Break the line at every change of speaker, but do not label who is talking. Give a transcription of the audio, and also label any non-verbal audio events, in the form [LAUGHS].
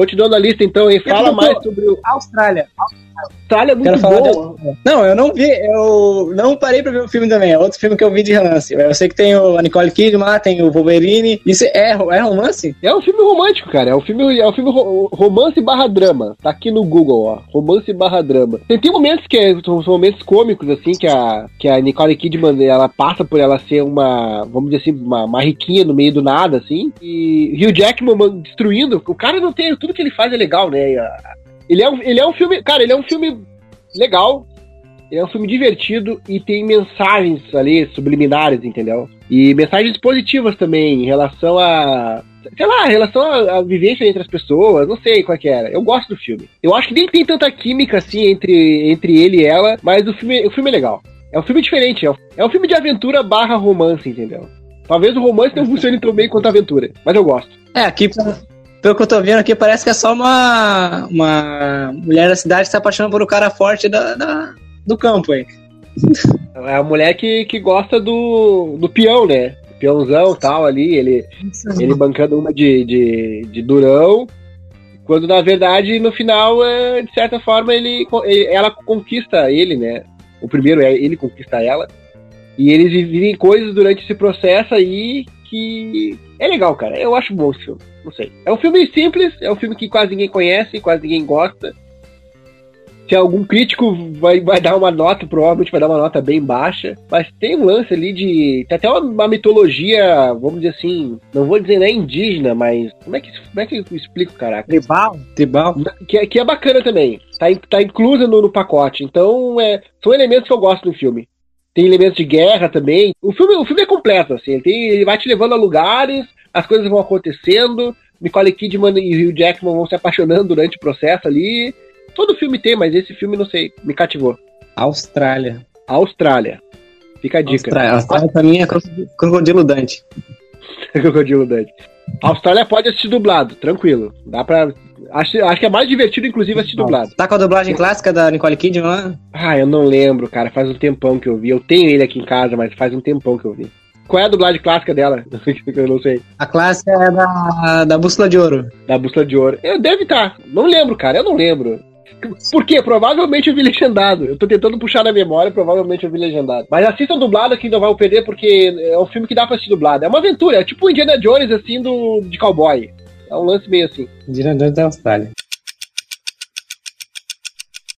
Continuando a lista, então, hein? Fala mais sobre o.
Austrália.
Austrália é muito
Quero falar
bom.
de... Não, eu não vi, eu não parei pra ver o filme também. É outro filme que eu vi de relance. Eu sei que tem o a Nicole Kidman, tem o Wolverine. Isso é, é romance?
É um filme romântico, cara. É um filme, é um filme ro- romance barra drama. Tá aqui no Google, ó. Romance barra drama. Tem, tem momentos que é, são momentos cômicos, assim, que a, que a Nicole Kidman, ela passa por ela ser uma, vamos dizer assim, uma, uma riquinha no meio do nada, assim. E Hugh Jackman man, destruindo. O cara não tem... Tudo que ele faz é legal, né? Ele é, um, ele é um filme... Cara, ele é um filme legal. Ele é um filme divertido e tem mensagens ali subliminares, entendeu? E mensagens positivas também em relação a. Sei lá, em relação à, vivência entre as pessoas, não sei qual que era. Eu gosto do filme. Eu acho que nem tem tanta química assim entre, entre ele e ela, mas o filme, o filme é legal. É um filme diferente, é um, é um filme de aventura barra romance, entendeu? Talvez o romance não [LAUGHS] funcione tão bem quanto a aventura, mas eu gosto.
É, aqui, pelo que eu tô vendo aqui, parece que é só uma, uma mulher da cidade que se apaixona por um cara forte da, da- do campo aí.
É a mulher que, que gosta do, do peão, né? Peãozão tal ali, ele, ele bancando uma de, de, de durão, quando na verdade no final, é, de certa forma, ele- ela conquista ele, né? O primeiro é ele conquista ela. E eles vivem coisas durante esse processo aí que é legal, cara. Eu acho bom esse filme. Não sei. É um filme simples, é um filme que quase ninguém conhece, quase ninguém gosta. Se algum crítico vai, vai dar uma nota, provavelmente vai dar uma nota bem baixa. Mas tem um lance ali de. Tem até uma, uma mitologia, vamos dizer assim. Não vou dizer nem indígena, mas. Como é que, como é que eu explico, caraca?
Tribal? Tribal?
Que, é- que é bacana também. Tá, tá inclusa no, no pacote. Então, é, são elementos que eu gosto do filme. Tem elementos de guerra também. O filme, o filme é completo, assim. Ele, tem- ele vai te levando a lugares, as coisas vão acontecendo. Nicole Kidman e Hugh Jackman vão se apaixonando durante o processo ali. Todo filme tem, mas esse filme, não sei, me cativou.
Austrália.
Austrália. Fica a dica.
Austrália, Austrália pra mim é crocodilo- Dante. [LAUGHS]
Crocodilo Dante. Austrália pode assistir dublado, tranquilo. Dá pra. Acho, acho que é mais divertido, inclusive, assistir dublado.
Tá com a dublagem clássica da Nicole Kidman lá?
Ah, eu não lembro, cara. Faz um tempão que eu vi. Eu tenho ele aqui em casa, mas faz um tempão que eu vi. Qual é a dublagem clássica dela? [LAUGHS] eu não sei.
A clássica é da, da Bússola de Ouro.
Da Bússola de Ouro. Eu deve estar. Não lembro, cara. Eu não lembro. Por quê? Provavelmente eu vi legendado. Eu tô tentando puxar na memória, provavelmente eu vi legendado. Mas assistam dublado que não vai perder, porque é um filme que dá pra assistir dublado. É uma aventura, é tipo o Indiana Jones, assim, do, de cowboy. É um lance meio assim.
Jones da Austrália.